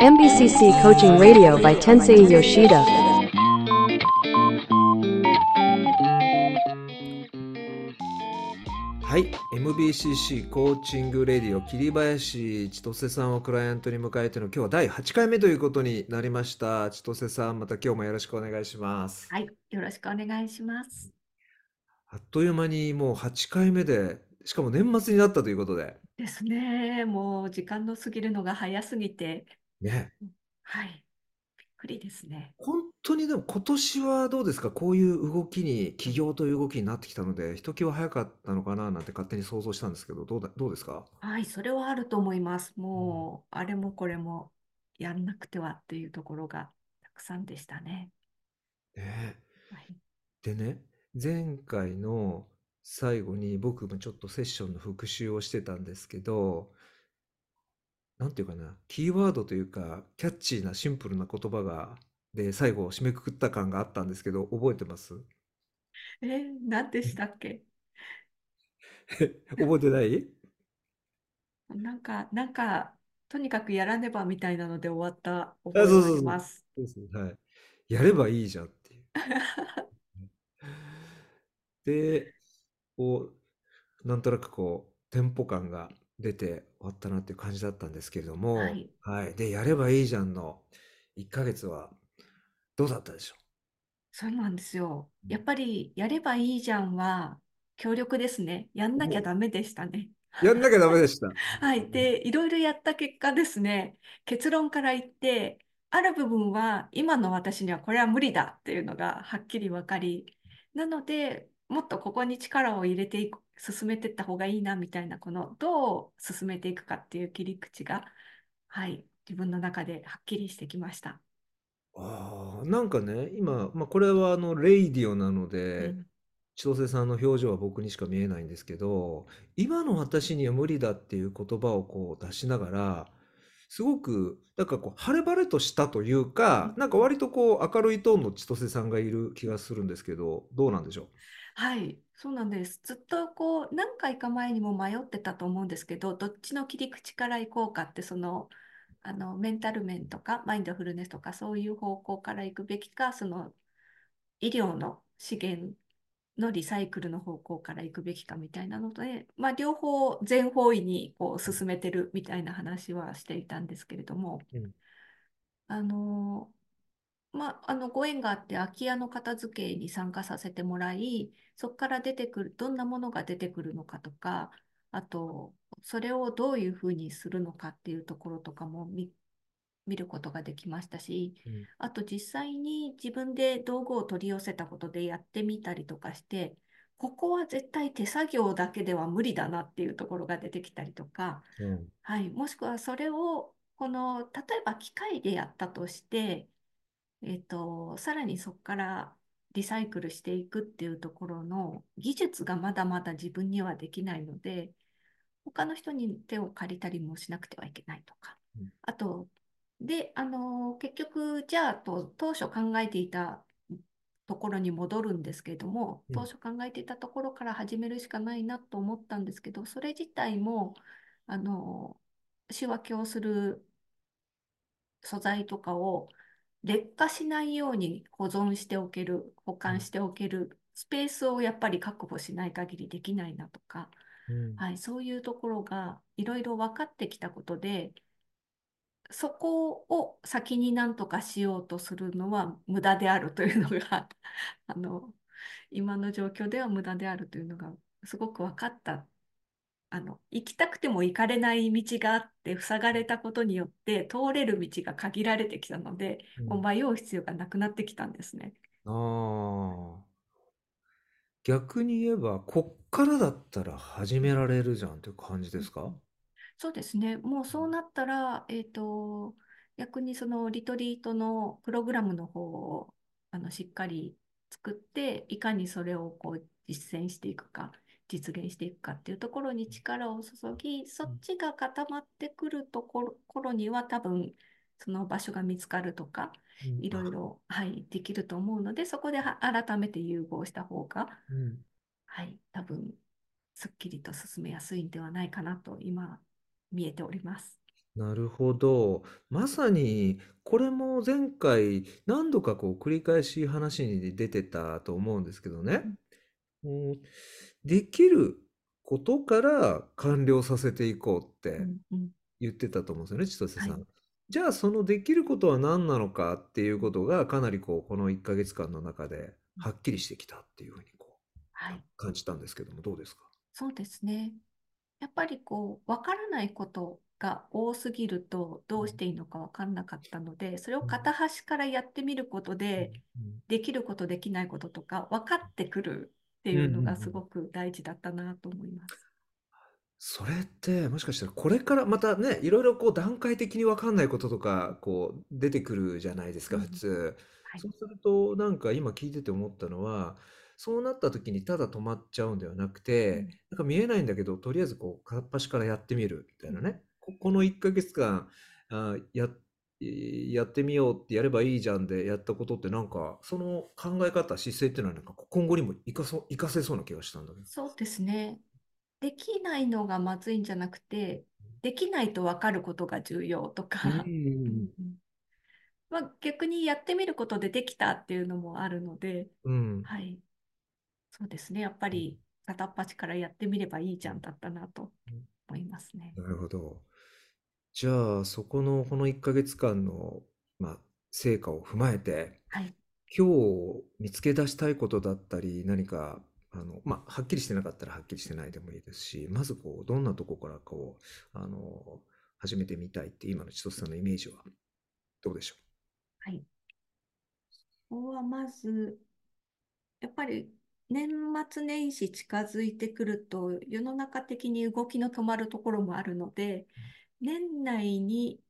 MBCC Coaching Radio by Tensei Yoshida. はい、MBCC コーチングレディオ桐林千歳さんをクライアントに迎えての今日は第8回目ということになりました。千歳さん、また今日もよろしくお願いします。はい、よろしくお願いします。あっという間にもう8回目で、しかも年末になったということで、ですね。もう時間の過ぎるのが早すぎて、ね、はい、びっくりですね。本当にでも今年はどうですか、こういう動きに、起業という動きになってきたので、ひときわ早かったのかななんて勝手に想像したんですけど、どうだ、どうですか？はい、それはあると思います。もう、あれもこれもやんなくてはっていうところがたくさんでしたね。ねはい、でね、前回の最後に僕もちょっとセッションの復習をしてたんですけど、なんていうかな、キーワードというか、キャッチーなシンプルな言葉が、で、最後締めくくった感があったんですけど、覚えてます？えー、何でしたっけ？覚えてない？なんか、なんか、とにかくやらねばみたいなので終わったあ、覚えがあ。ります。そうそうはい。やればいいじゃんっていう。で、こう、なんとなくこう、テンポ感が出て終わったなっていう感じだったんですけれどはも、い。はい。で、やればいいじゃんの1ヶ月はどうだったでしょそうなんですよ。うやっぱりやればいいじゃんは強力ですね。やんなきゃおダメでしたね。やんなきゃダメでした。はい。で、いろいろやった結果ですね、結論から言って、ある部分は今の私にはこれは無理だっていうのがはっきり分かり、なので、もっとここに力を入れていく、進めていった方がいいなみたいな、このどう進めていくかっていう切り口が、はい、自分の中ではっきりしてきました。ああ、なんかね、今、まあ、これはあの、レイディオなのうで、ん。千歳さんの表情は僕にしか見えないんですけど、今の私には無理だっていう言葉をこう出しながら、すごく、なんかこう、晴れ晴れとしたといううか、んなんか割とこう、明るいトーンの千歳さんがいる気がするんですけど、どうなんでしょはい、そうなんです。ずっとこう何回か前にも迷ってたと思うんですけど、どっちの切り口から行こうかって、その、あのメンタル面とかマインドフルネスとかそういう方向から行くべきか、その医療の資源のリサイクルの方向から行くべきかみたいなので、まあ、両方全方位にこう進めてるみたいな話はしていたんですけれども、う。うん。あのまあ、あのご縁があって空き家の片付けに参加させてもらい、そこから出てくる、どんなものが出てくるのかとか、あと、それをどういうふうにするのかっていうところとかも見、見ることができましたし、うん。あと実際に自分で道具を取り寄せたことでやってみたりとかして、ここは絶対手作業だけでは無理だなっていうところが出てきたりとか、うん。はい、もしくはそれをこの例えば機械でやったとして、えっと、さらにそこからリサイクルしていくっていうところの技術がまだまだ自分にはできないので、他の人に手を借りたりもしなくてはいけないとか。うんあと、で、あの、結局、じゃあと、当初考えていたところに戻るんですけれども、うん当初考えていたところから始めるしかないなと思ったんですけど、それ自体も、あの、仕分けをする素材とかを劣化しないように保存しておける、保管しておけるスペースをやっぱり確保しない限りできないなとか、うん。はい、そういうところがいろいろ分かってきたことで、そこを先に何とかしようとするのは無駄であるというのが あの今の状況では無駄であるというのがすごく分かった。あの行きたくても行かれない道があって塞がれたことによって通れる道が限られてきたので、うんもう迷う必要がなくなってきたんですね。ああ。逆に言えば、こっからだったら始められるじゃんっていう感じですか？そうですね。もうそうなったら、えっと、逆にそのリトリートのプログラムの方をあのしっかり作って、いかにそれをこう実践していくか、実現していくかっていうところに力を注ぎ、そっちが固まってくるところ頃には多分その場所が見つかるとか、うんいろいろ、はい、できると思うので、そこでは改めて融合した方が、うんはい、多分すっきりと進めやすいんではないかなと今見えております。なるほど。まさに、これも前回何度かこう繰り返し話に出てたと思うんですけどね。うん。できることから完了させていこうってうんうん。言ってたと思うんですよね、千歳さん。はい。じゃあそのできることは何なのかっていうことがかなりこうこの1ヶ月間の中ではっきりしてきたっていうふうにこうはい。感じたんですけども、どうですか？そうですね。やっぱりこう、わからないことが多すぎると、どうしていいのかわかんなかったので、それを片端からやってみることで、うん。できること、できないこととか、分かってくるっていうのがすごく大事だったなと思います。それってもしかしたらこれからまたねいろいろこう段階的に分かんないこととかこう出てくるじゃないですかうん普通。はいそうするとなんか今聞いてて思ったのはそうなった時にただ止まっちゃうんではなくうんてなんか見えないんだけどとりあえずこう片っ端からやってみるみたいなねここの1ヶ月間あややってみようってやればいいじゃんでやったことってなんかその考え方姿勢っていうのはなんか今後にも生かそう生かせそうな気がしたんだけど。そうですね。できないのがまずいんじゃなくて、できないと分かることが重要とか、まあ、逆にやってみることでできたっていうのもあるので、うんうんはい。そうですね。やっぱり片っ端からやってみればいいじゃんだったなと思いますね。なるほど。じゃあ、そこのこの1ヶ月間の、まあ、成果を踏まえて、はい。今日見つけ出したいことだったり、何か、あの、まあ、はっきりしてなかったらはっきりしてないでもいいですし、まずこう、どんなとこからこう、あの、始めてみたいって、今の千歳さんのイメージはどうでしょはい。ここはまず、やっぱり年末年始近づいてくると、世の中的に動きの止まるところもあるので、年内に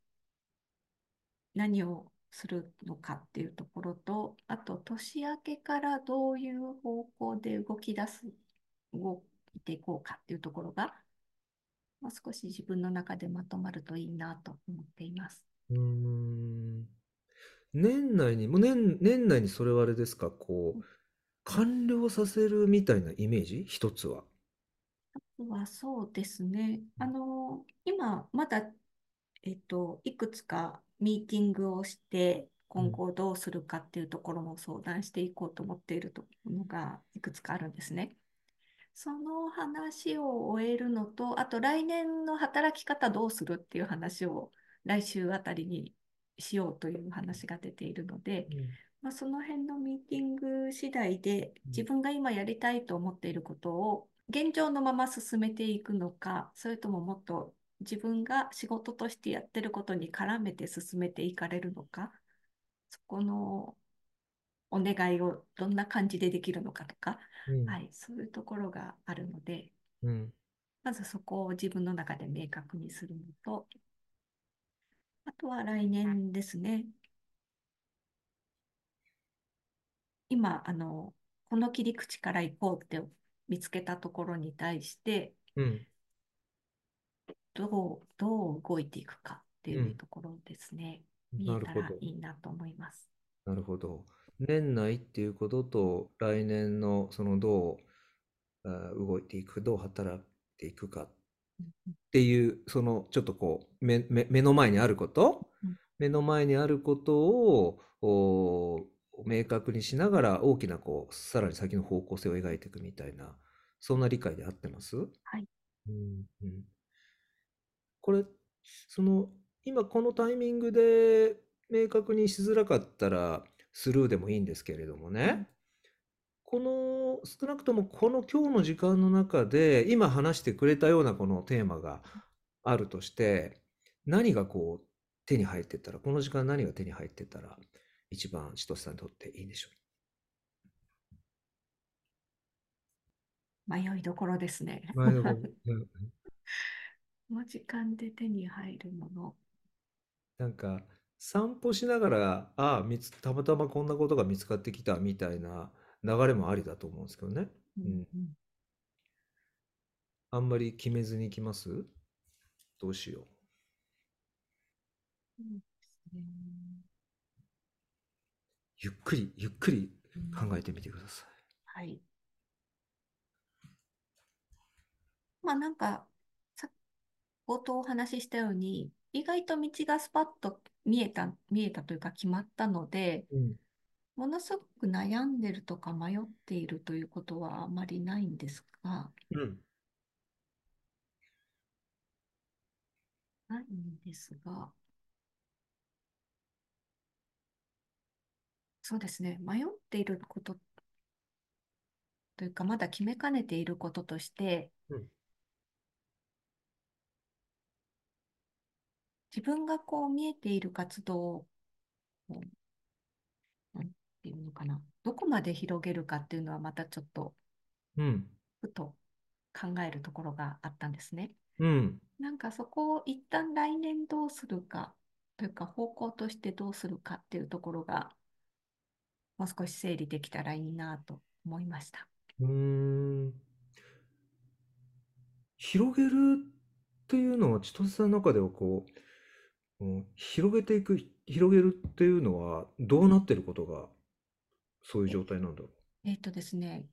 何をするのかっていうところと、あと年明けからどういう方向で動き出す、動いていこうかっていうところが、まあ、少し自分の中でまとまるといいなと思っています。う。うーん。年内に、もう年、年内にそれはあれですか、こう、完了させるみたいなイメージ？一つは。はそうですね。あの、今、まだ、えっと、いくつかミーティングをして、今後どうするかっていうところも相談していこうと思っているとのがいくつかあるんですね。その話を終えるのと、あと来年の働き方どうするっていう話を来週あたりにしようという話が出ているので、まあ、その辺のミーティング次第でうん自分が今やりたいと思っていることを現状のまま進めていくのか、それとももっと自分が仕事としてやってることに絡めて進めていかれるのか、そこのお願いをどんな感じでできるのかとか、うんはい、そういうところがあるので、うんまずそこを自分の中で明確にするのと、あとは来年ですね。今、あの、この切り口から行こうって見つけたところに対して、うんどう、どう動いていくかっていうところですね。見えたら。いいなと思います。なるほど。年内っていうことと、来年のそのどう動いていく、どう働いていくかっていう、そのちょっとこう、目、の前にあること？うん、目の前にあることを明確にしながら大きなこう、さらに先の方向性を描いていくみたいな、そんな理解で合ってます？はい。うんうん。これ、その、今このタイミングで明確にしづらかったらスルーでもいいんですけれどもね、この、少なくともこの今日の時間の中で、今話してくれたようなこのテーマがあるとして、何がこう手に入ってったら、この時間何が手に入ってったら、一番千歳さんにとっていいんでしょ迷いどころですね。この時 間で手に入るもの。なんか散歩しながら、ああ、たまたまこんなことが見つかってきたみたいな流れもありだと思うんですけどね。うんうんうんあんまり決めずに行きます？どうしよう。そうですねゆっくり、ゆっくりうん考えてみてくださはい。まあなんか、さ冒頭お話ししたように、意外と道がスパッと見えた、見えたというか決まったので、うん。ものすごく悩んでるとか迷っているということはあまりないんですが、うん。ないんですが、そうですね、迷っていることというか、まだ決めかねていることとして、うん自分がこう見えている活動を、なんていうのかな、どこまで広げるかっていうのはまたちょっとうん。ふと考えるところがあったんですね。うん。なんかそこを一旦来年どうするかというか方向としてどうするかっていうところがもう少し整理できたらいいなと思いました。うーん。広げるっていうのは、千歳さんの中ではこう、うん広げていく、広げるっていうのは、どうなってることが、そういう状態なんだろえっとですね、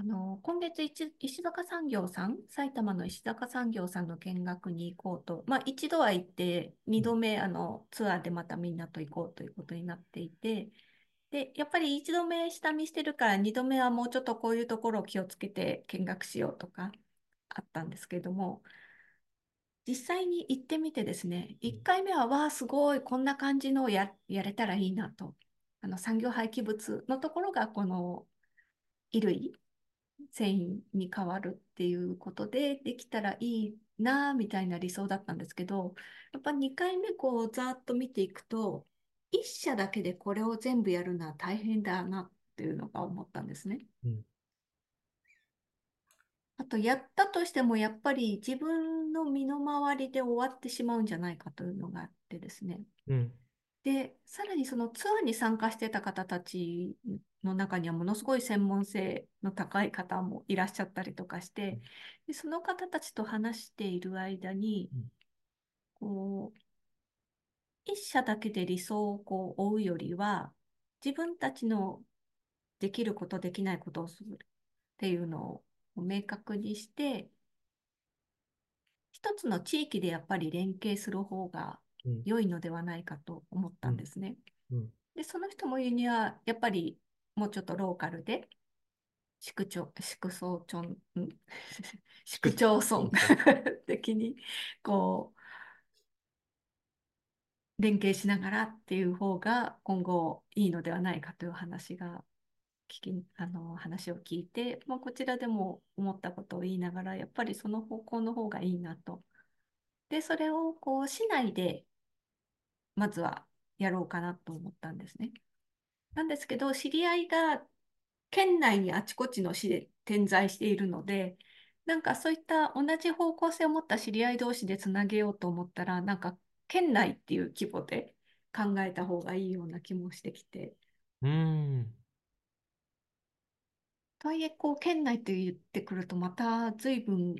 あの今月一石坂産業さん、埼玉の石坂産業さんの見学に行こうと、まあ、一度は行って、二度目あのツアーでまたみんなと行こうということになっていて、で、やっぱり一度目下見してるから、二度目はもうちょっとこういうところを気をつけて見学しようとかあったんですけれども、実際に行ってみてですね、1回目は、わあ、すごい、こんな感じのをや、やれたらいいなと。あの産業廃棄物のところが、この衣類、繊維に変わるっていうことでできたらいいなみたいな理想だったんですけど、やっぱ2回目こうざーっと見ていくと、1社だけでこれを全部やるのは大変だなっていうのが思ったんですね。うんあと、やったとしても、やっぱり自分の身の回りで終わってしまうんじゃないかというのがあってですね。う。うん。で、さらにそのツアーに参加してた方たちの中にはものすごい専門性の高い方もいらっしゃったりとかして、でその方たちと話している間にうん、こう、一社だけで理想をこう追うよりは、自分たちのできること、できないことをするっていうのを明確にして、一つの地域でやっぱり連携する方がうん。良いのではないかと思ったんですね。うん。で、その人も言うには、やっぱりもうちょっとローカルで、市区町、市区町村、ん市区町村的に、こう、連携しながらっていう方が今後いいのではないかという話が聞き、あの、話を聞いて、まあ、こちらでも思ったことを言いながら、やっぱりその方向の方がいいなと。で、それをこう市内でまずはやろうかなと思ったんですね。なんですけど、知り合いが県内にあちこちの市で点在しているので、なんかそういった同じ方向性を持った知り合い同士でつなげようと思ったら、なんか県内っていう規模で考えた方がいいような気もしてきて、うーん。とはいえ、こう県内って言ってくると、また随分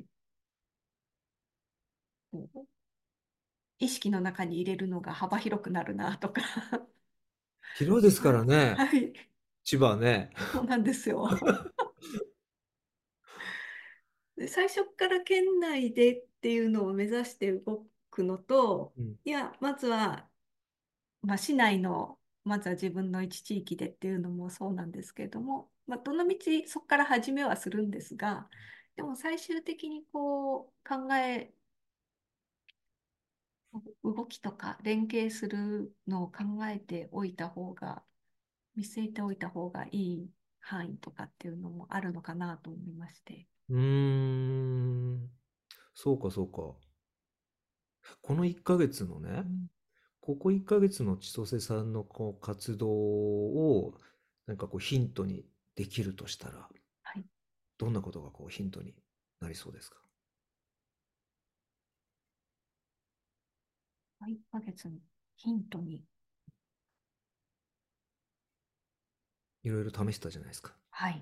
こう意識の中に入れるのが幅広くなるなとか。広いですからね、はい、千葉ね。そうなんですよ。で最初から県内でっていうのを目指して動くのと、うん。いや、まずは、まあ、市内の、まずは自分の一地域でっていうのもそうなんですけれども、まあ、どのみちそこから始めはするんですが、でも最終的にこう考え、動きとか連携するのを考えておいた方が、見据えておいた方がいい範囲とかっていうのもあるのかなと思いまして。うーん。そうか、そうか。この1ヶ月のね、うんここ1ヶ月の千歳さんのこう活動を、なんかこうヒントにできるとしたら、はいどんなことがこうヒントになりそうですか？1ヶ月のヒントに、いろいろ試したじゃないですか。はい。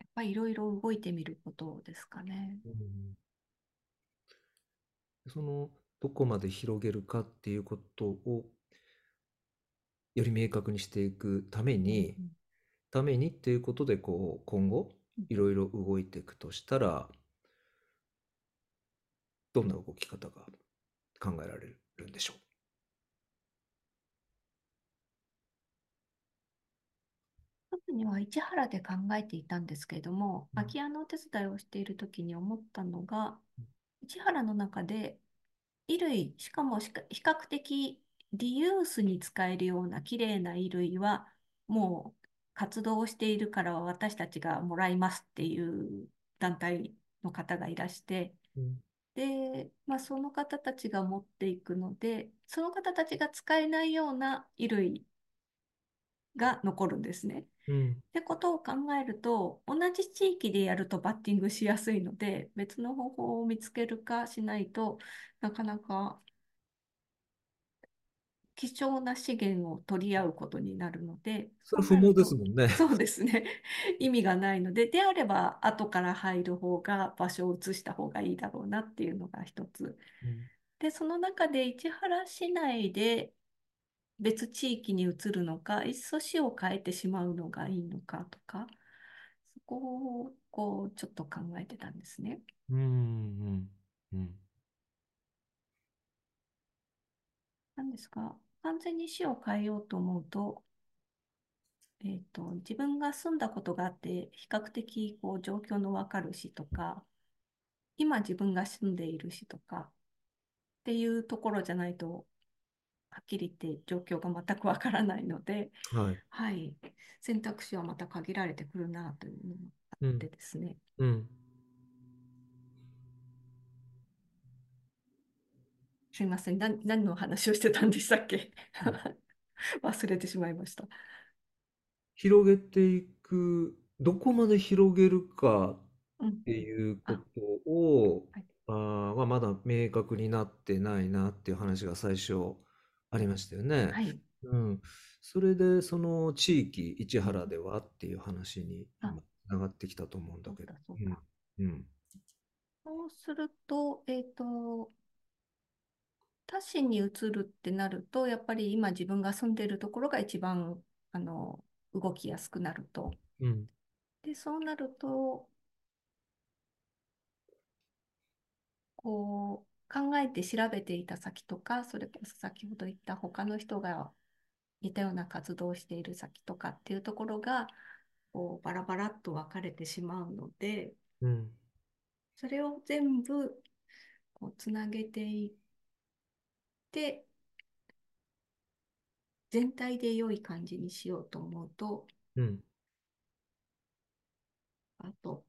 やっぱりいろいろ動いてみることですかね。うんその、どこまで広げるかっていうことを、より明確にしていくために、うんためにっていうことで、こう、今後、いろいろ動いていくとしたら、どんな動き方が考えられるんでしょう？特には市原で考えていたんですけれども、うん。空き家のお手伝いをしているときに思ったのが、市原の中で衣類、しかも比較的リユースに使えるような綺麗な衣類は、もう活動をしているから私たちがもらいますっていう団体の方がいらして、うんで、まあ、その方たちが持っていくので、その方たちが使えないような衣類が残るんですね。うんってことを考えると、同じ地域でやるとバッティングしやすいので、別の方法を見つけるかしないとなかなか貴重な資源を取り合うことになるので、それ不毛ですもんね。そうですね。意味がないので、であれば後から入る方が場所を移した方がいいだろうなっていうのが一つ。うんで、その中で市原市内で別地域に移るのか、いっそ市を変えてしまうのがいいのかとか、そこをこうちょっと考えてたんですね。うんうんうんなんですが、完全に市を変えようと思うと、えっと、自分が住んだことがあって、比較的こう状況のわかる市とか、今自分が住んでいる市とかっていうところじゃないと、はっきり言って状況が全くわからないので、はい。はい、選択肢はまた限られてくるなというのもあってですね。うん。すいません、何何の話をしてたんでしたっけ？忘れてしまいました。広げていく、どこまで広げるかうんっていうことを、はいあーまあ、まだ明確になってないなっていう話が最初ありましたよね。はい、うん。それで、その地域、市原ではっていう話にあ今つながってきたと思うんだけど。そうだそうだ。うん。うん。そうすると、えっと、他市に移るってなると、やっぱり今自分が住んでいるところが一番あの動きやすくなると。うん。で、そうなると、こう考えて調べていた先とか、それこそ先ほど言った他の人が似たような活動をしている先とかっていうところが、こうバラバラっと分かれてしまうので、うん。それを全部こうつなげていって、全体で良い感じにしようと思うと、うん。あと、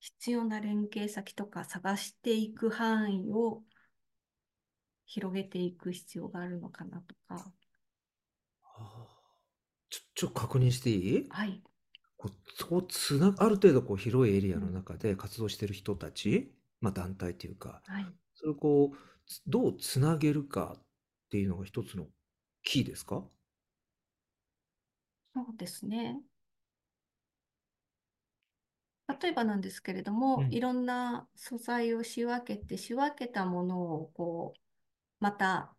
必要な連携先とか探していく範囲を広げていく必要があるのかなとか。あーちょ、ちょ、確認していい？はい。こうつな、ある程度こう広いエリアの中で活動している人たち、まあ団体というか、はい。それをこう、つどうつなげるかっていうのが一つのキーですか？そうですね。例えばなんですけれども、うん。いろんな素材を仕分けて、仕分けたものをこう、また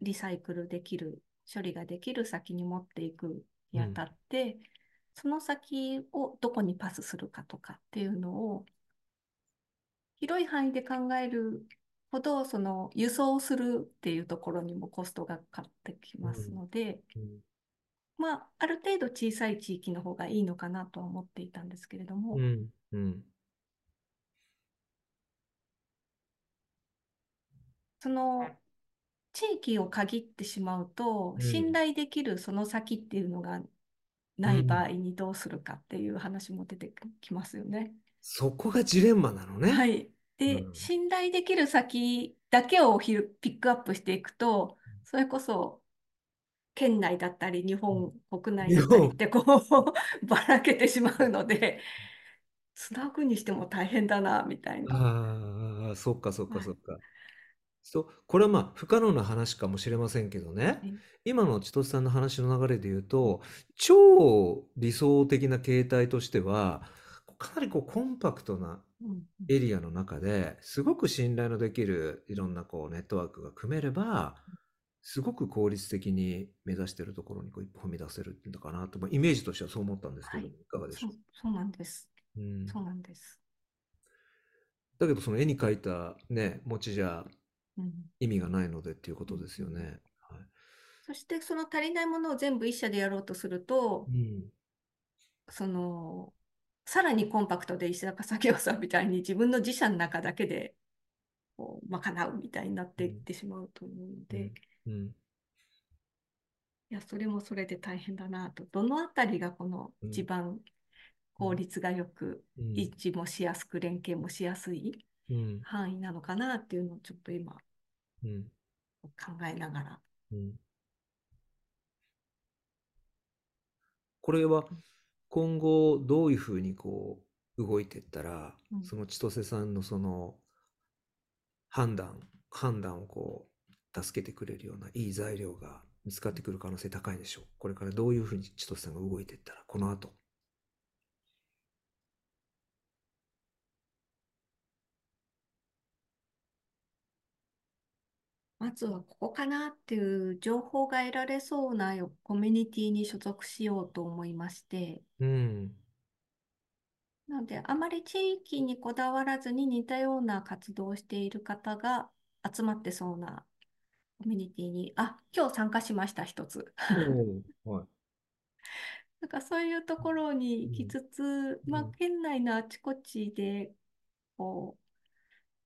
リサイクルできる、処理ができる先に持っていくにあたって、その先をどこにパスするかとかっていうのを、広い範囲で考えるほど、その輸送するっていうところにもコストがかかってきますので、うん。まあ、ある程度小さい地域の方がいいのかなとは思っていたんですけれども、うん。うん。その地域を限ってしまうと、うん信頼できるその先っていうのがない場合にどうするかっていう話も出てきますよね。そこがジレンマなのね。はい。で、うん。信頼できる先だけをひるピックアップしていくと、それこそ県内だったり日本国内だったりってこう ばらけてしまうので、つなぐにしても大変だなみたいな。ああ、そっかそっかはい。そっか。そう、これはまあ不可能な話かもしれませんけどね。はい、今の千歳さんの話の流れで言うと、超理想的な形態としては、かなりこうコンパクトなうんエリアの中ですごく信頼のできるいろんなこうネットワークが組めれば、すごく効率的に目指しているところにこう一歩踏み出せるのかなと、まあ、イメージとしてはそう思ったんですけど、はいいかがでしょそう、そうなんです。う。うん、そうなんです。だけどその絵に描いたね、文字じゃうん、意味がないのでっていうことですよね。はいそしてその足りないものを全部一社でやろうとすると、うんそのさらにコンパクトで石坂作業さんみたいに自分の自社の中だけでこう賄うみたいになっていってしまうと思うので、うん。うん。いや、それもそれで大変だなと。どのあたりがこのうん。一番効率がよく、うん。一致もしやすく、連携もしやすいうん。範囲なのかなっていうのをちょっと今うん。考えながら。うん。これは今後どういうふうにこう動いていったら、うんその千歳さんのその判断判断をこう助けてくれるようないい材料が見つかってくる可能性高いでしょう。これからどういうふうに千歳さんが動いていったらこの後。まずはここかなっていう情報が得られそうなコミュニティに所属しようと思いまして、うん。なので、あまり地域にこだわらずに似たような活動をしている方が集まってそうなコミュニティに、あ、今日参加しました、一つ。はい。なんかそういうところに行きつつ、まあ、うん県内のあちこちで、こう、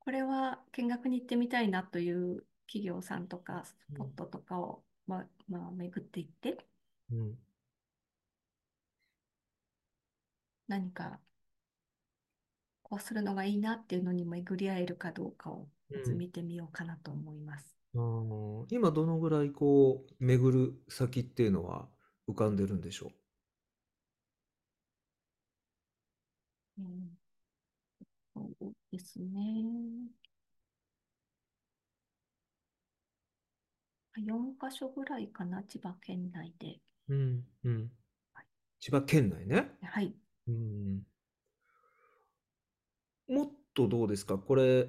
これは見学に行ってみたいなという企業さんとか、スポットとかを、まあ、まあ、巡っていって、うん。何か、こうするのがいいなっていうのに巡り合えるかどうかを、まず見てみようかなと思います。あー。今どのぐらいこう巡る先っていうのは浮かんでるんでしょうん。そうですね。4カ所ぐらいかな、千葉県内で。う。うんうんはい。千葉県内ね。はい。うん。もっとどうですか？これ、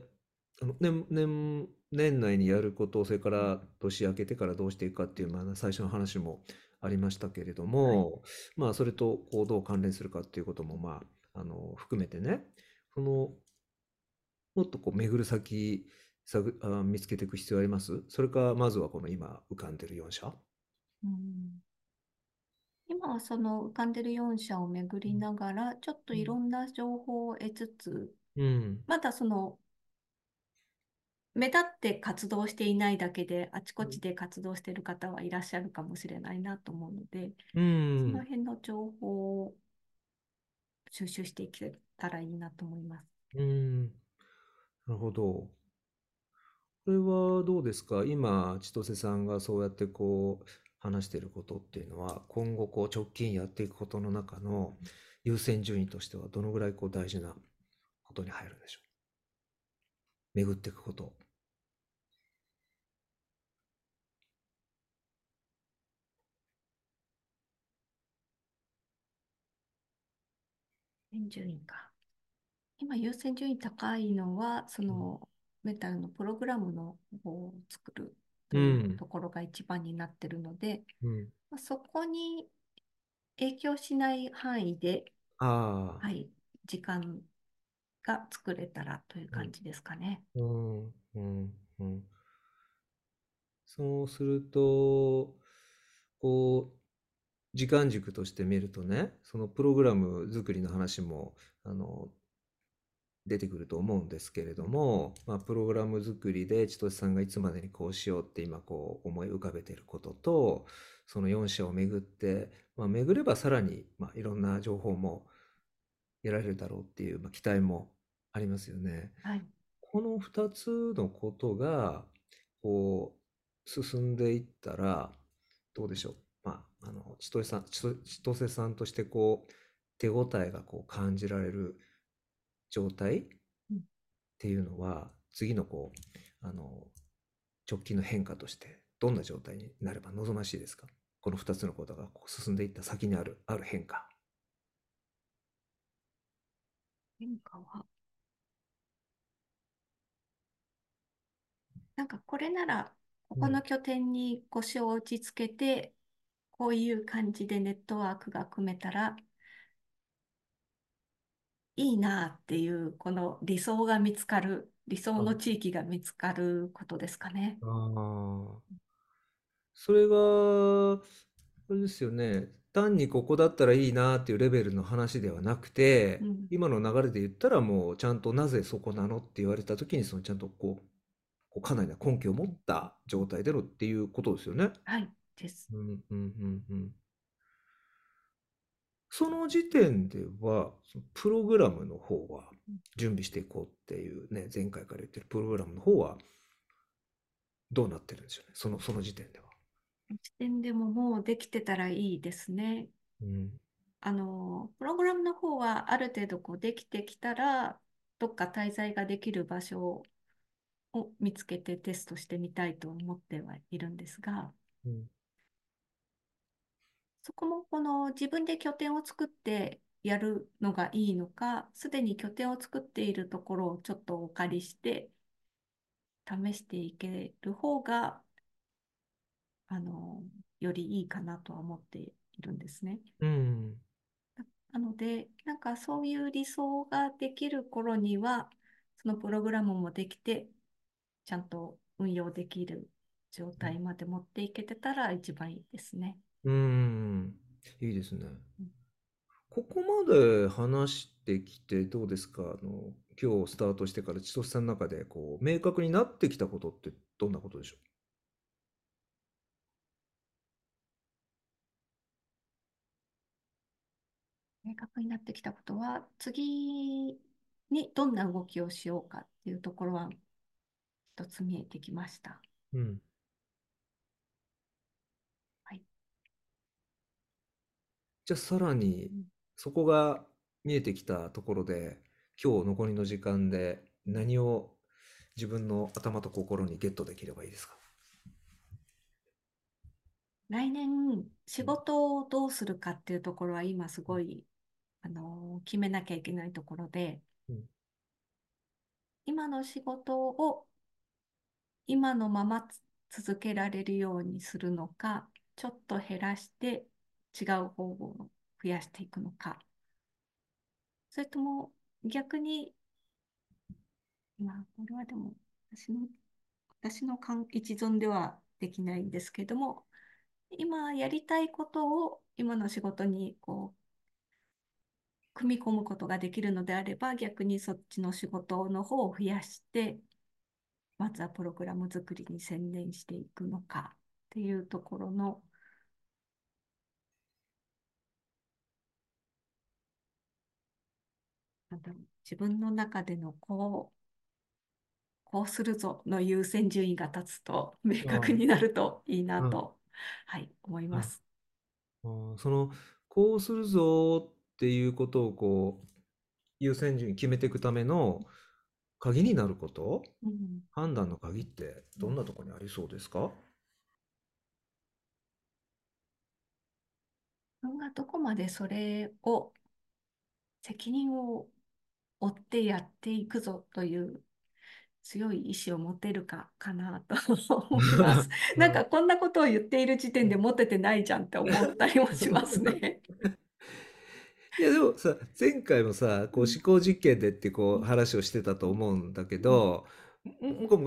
あの年、年、年内にやること、それから年明けてからどうしていくかっていう、まあ、最初の話もありましたけれども、まあ、それとこうどう関連するかっていうことも、まあ、あの、含めてね、その、もっとこう巡る先、見つけていく必要あります？それか、まずはこの今浮かんでる4社？うん今はその浮かんでる4社を巡りながら、ちょっといろんな情報を得つつ、うん。まだその、目立って活動していないだけで、あちこちで活動している方はいらっしゃるかもしれないなと思うので、うそんの。辺の情報を収集していけたらいいなと思います。うん。なるほど。これはどうですか？今、千歳さんがそうやってこう話していることっていうのは、今後こう直近やっていくことの中の優先順位としてはどのぐらいこう大事なことに入るんでしょう？巡っていくこと。優先順位か。今、優先順位高いのは、そのメタルのプログラムの方を作るというところが一番になってるので、うん。まあそこに影響しない範囲で。はい、時間が作れたらという感じですかね。うん、うん、うん。そうすると、こう、時間軸として見るとね、そのプログラム作りの話も、あの、出てくると思うんですけれども、まあ、プログラム作りで千歳さんがいつまでにこうしようって今こう思い浮かべていることと、その4社を巡って、まあ、巡ればさらに、まあ、いろんな情報も得られるだろうっていう、まあ、期待もありますよね。はい。この2つのことが、こう、進んでいったら、どうでしょう。まあ、あの、千歳さん、千歳さんとして、こう、手応えがこう感じられる状態？うん。っていうのは、次のこう、あの、直近の変化として、どんな状態になれば望ましいですか？この2つのことが進んでいった先にある、ある変化。変化は、なんかこれならここの拠点に腰を落ち着けて、こういう感じでネットワークが組めたらいいなっていう、この理想が見つかる、理想の地域が見つかることですかね。ああ。それが、あれですよね。単にここだったらいいなっていうレベルの話ではなくて、うん今の流れで言ったらもうちゃんとなぜそこなのって言われた時にそのちゃんとこう、こうかなりな根拠を持った状態でのっていうことですよね。はい、です。うんうんうんうん。その時点では、そのプログラムの方は準備していこうっていうね、前回から言ってるプログラムの方はどうなってるんでしょうね？その、その時点では。時点でももうできてたらいいですね。うん。あの、プログラムの方はある程度こうできてきたら、どっか滞在ができる場所を見つけてテストしてみたいと思ってはいるんですが、うんそこもこの自分で拠点を作ってやるのがいいのか、すでに拠点を作っているところをちょっとお借りして試していける方が、あの、よりいいかなとは思っているんですね。うん。なので、なんかそういう理想ができる頃には、そのプログラムもできて、ちゃんと運用できる状態まで持っていけてたら一番いいですね。うん。いいですねうん。ここまで話してきてどうですか？あの、今日スタートしてから千歳さんの中でこう、明確になってきたことってどんなことでしょ明確になってきたことは、次にどんな動きをしようかっていうところは一つ見えてきました。ううん。はい。じゃあさらにうんそこが見えてきたところで今日残りの時間で何を自分の頭と心にゲットできればいいですか？来年、仕事をどうするかっていうところは今すごい、あの、決めなきゃいけないところでうん、今の仕事を今のままつ続けられるようにするのか、ちょっと減らして違う方法を増やしていくのか、それとも逆に、まあ、これはでも私の、私の一存ではできないんですけども、今やりたいことを今の仕事にこう組み込むことができるのであれば逆にそっちの仕事の方を増やしてまずはプログラム作りに専念していくのかっていうところのなんだろう自分の中でのこうこうするぞの優先順位が立つと明確になるといいなと、はい、思います。そのこうするぞっていうことをこう優先順位決めていくための鍵になること？うん。判断の鍵ってどんなところにありそうですか？自分がどこまでそれを責任を負ってやっていくぞという強い意志を持てるかかなと 思います。なんかこんなことを言っている時点で持ててないじゃんって思ったりもしますね。いやでもさ前回もさこううん。思考実験でってこう話をしてたと思うんだけど、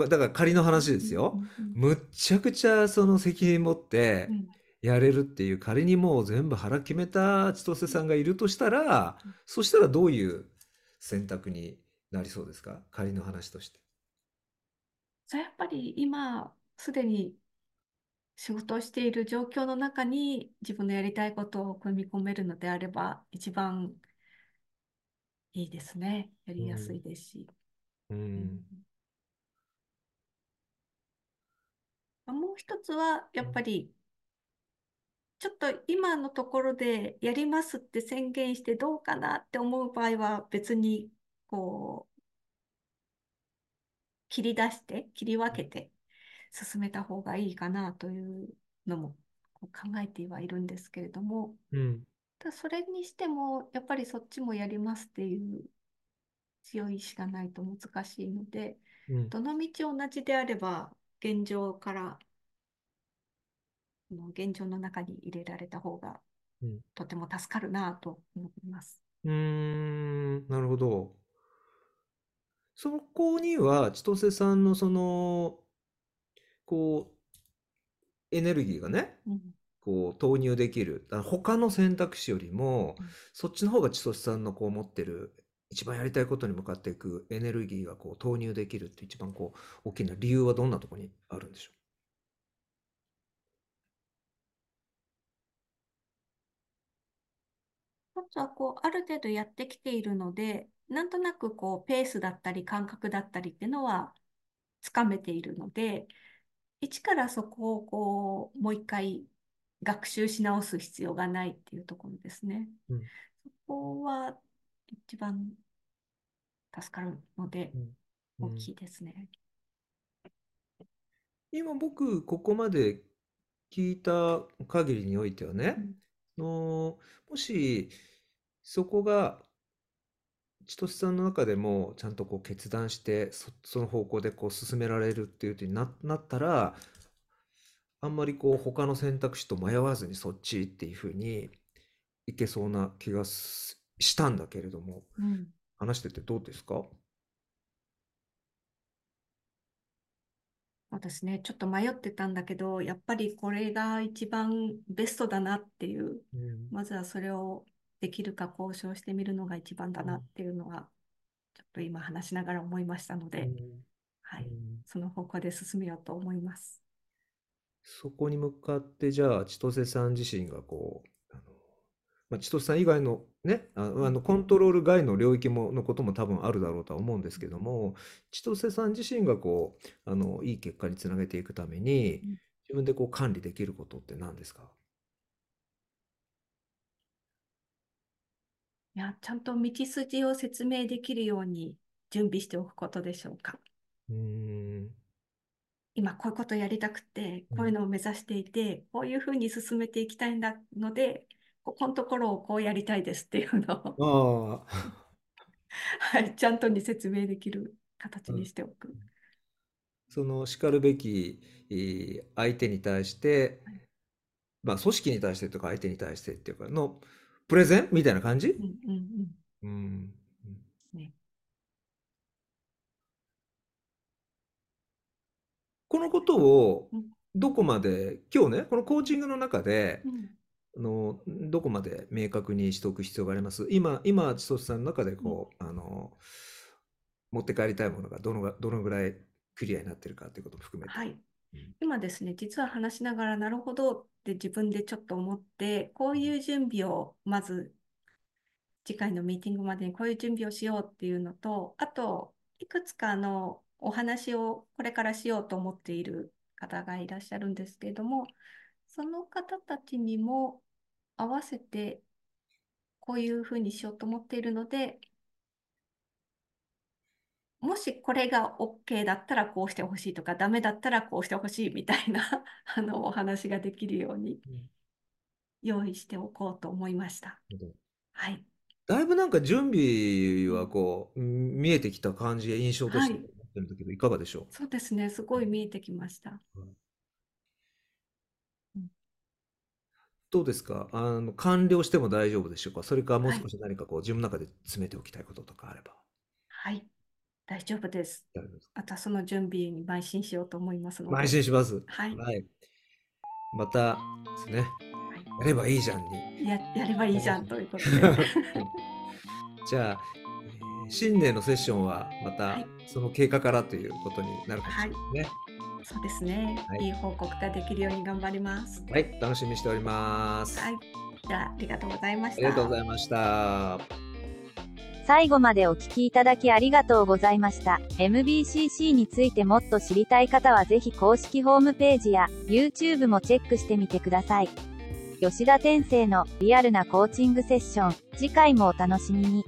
だから仮の話ですよ。うん。むっちゃくちゃその責任持ってうん。やれるっていう仮にもう全部腹決めた千歳さんがいるとしたらうん。そしたらどういう選択になりそうですか？仮の話として。それやっぱり今すでに仕事をしている状況の中に自分のやりたいことを組み込めるのであれば一番いいですね。やりやすいですし。ううんんもう一つはやっぱりちょっと今のところでやりますって宣言してどうかなって思う場合は別にこう切り出して切り分けて進めた方がいいかなというのも考えてはいるんですけれども。うん。ただそれにしてもやっぱりそっちもやりますっていう強い意志がないと難しいのでうん。どの道同じであれば現状からこの現状の中に入れられた方がうんとても助かるなと思います。うーん、なるほど。そこには千歳さんのその、こう、エネルギーがね、うんこう投入できる。他の選択肢よりもうん、そっちの方が千歳さんのこう持ってる、一番やりたいことに向かっていくエネルギーがこう投入できるって一番こう大きな理由はどんなところにあるんでしょ一つはこうある程度やってきているので、なんとなくこうペースだったり感覚だったりっていうのはつかめているので、一からそこをこうもう一回学習し直す必要がないっていうところですね。うんそこは一番助かるのでう。大きいですね。今僕ここまで聞いた限りにおいてはね、うんのもしそこが千歳さんの中でもちゃんとこう決断してそ、その方向でこう進められるっていうふうにな、なったらあんまりこう他の選択肢と迷わずにそっちっていうふうにいけそうな気がすしたんだけれども。うん。話しててどうですか？そうですね。ちょっと迷ってたんだけど、やっぱりこれが一番ベストだなっていう、うん。まずはそれをできるか交渉してみるのが一番だなっていうのは、ちょっと今話しながら思いましたので、はい、うん。その方向で進めようと思います。そこに向かってじゃあ千歳さん自身がこうあの、まあ、千歳さん以外のねああのコントロール外の領域ものことも多分あるだろうとは思うんですけども千歳さん自身がこうあのいい結果につなげていくためにうん。自分でこう管理できることって何ですか？いや、ちゃんと道筋を説明できるように準備しておくことでしょうか。うーん。今こういうことやりたくて、うん。こういうのを目指していて、こういうふうに進めていきたいんだので、ここのところをこうやりたいですっていうのを、ああ。はい、ちゃんとに説明できる形にしておく。そのしかるべきえー相手に対してはい。まあ組織に対してとか相手に対してっていうかのプレゼン？みたいな感じ？うんうんうん。うん。ね。このことをうん。どこまで、今日ね、このコーチングの中で、うん。あのどこまで明確にしておく必要があります？今、今、千歳さんの中でこう、あの持って帰りたいものがどのがどのぐらいクリアになってるかということも含めて。はい。うん。今ですね、実は話しながら、なるほどって自分でちょっと思って、こういう準備をまず次回のミーティングまでにこういう準備をしようっていうのと、あと、いくつかのお話をこれからしようと思っている方がいらっしゃるんですけれども、その方たちにも合わせてこういうふうにしようと思っているので、もしこれが OK だったらこうしてほしいとか、ダメだったらこうしてほしいみたいな あのお話ができるようにうん用意しておこうと思いました。はい。だいぶなんか準備はこう、うん見えてきた感じや印象としてはい持ってるんだけど、いかがでしょそうですね。すごい見えてきました。どうですか？あの完了しても大丈夫でしょうか？それかもう少し何かこう自分の中で詰めておきたいこととかあれば。はい。大丈夫です。大丈夫ですあとはその準備に邁進しようと思いますので。邁進します。はいまたですね、やればいいじゃんに。や、やればいいじゃんということで。じゃあ、えー新年のセッションはまたはいその経過からということになるかもしれないね。そうですね。はいいい報告ができるように頑張ります。はい、楽しみにしております。はい。じゃあ、ありがとうございました。ありがとうございました。最後までお聞きいただきありがとうございました。MBCC についてもっと知りたい方はぜひ公式ホームページや YouTube もチェックしてみてください。吉田天生のリアルなコーチングセッション、次回もお楽しみに。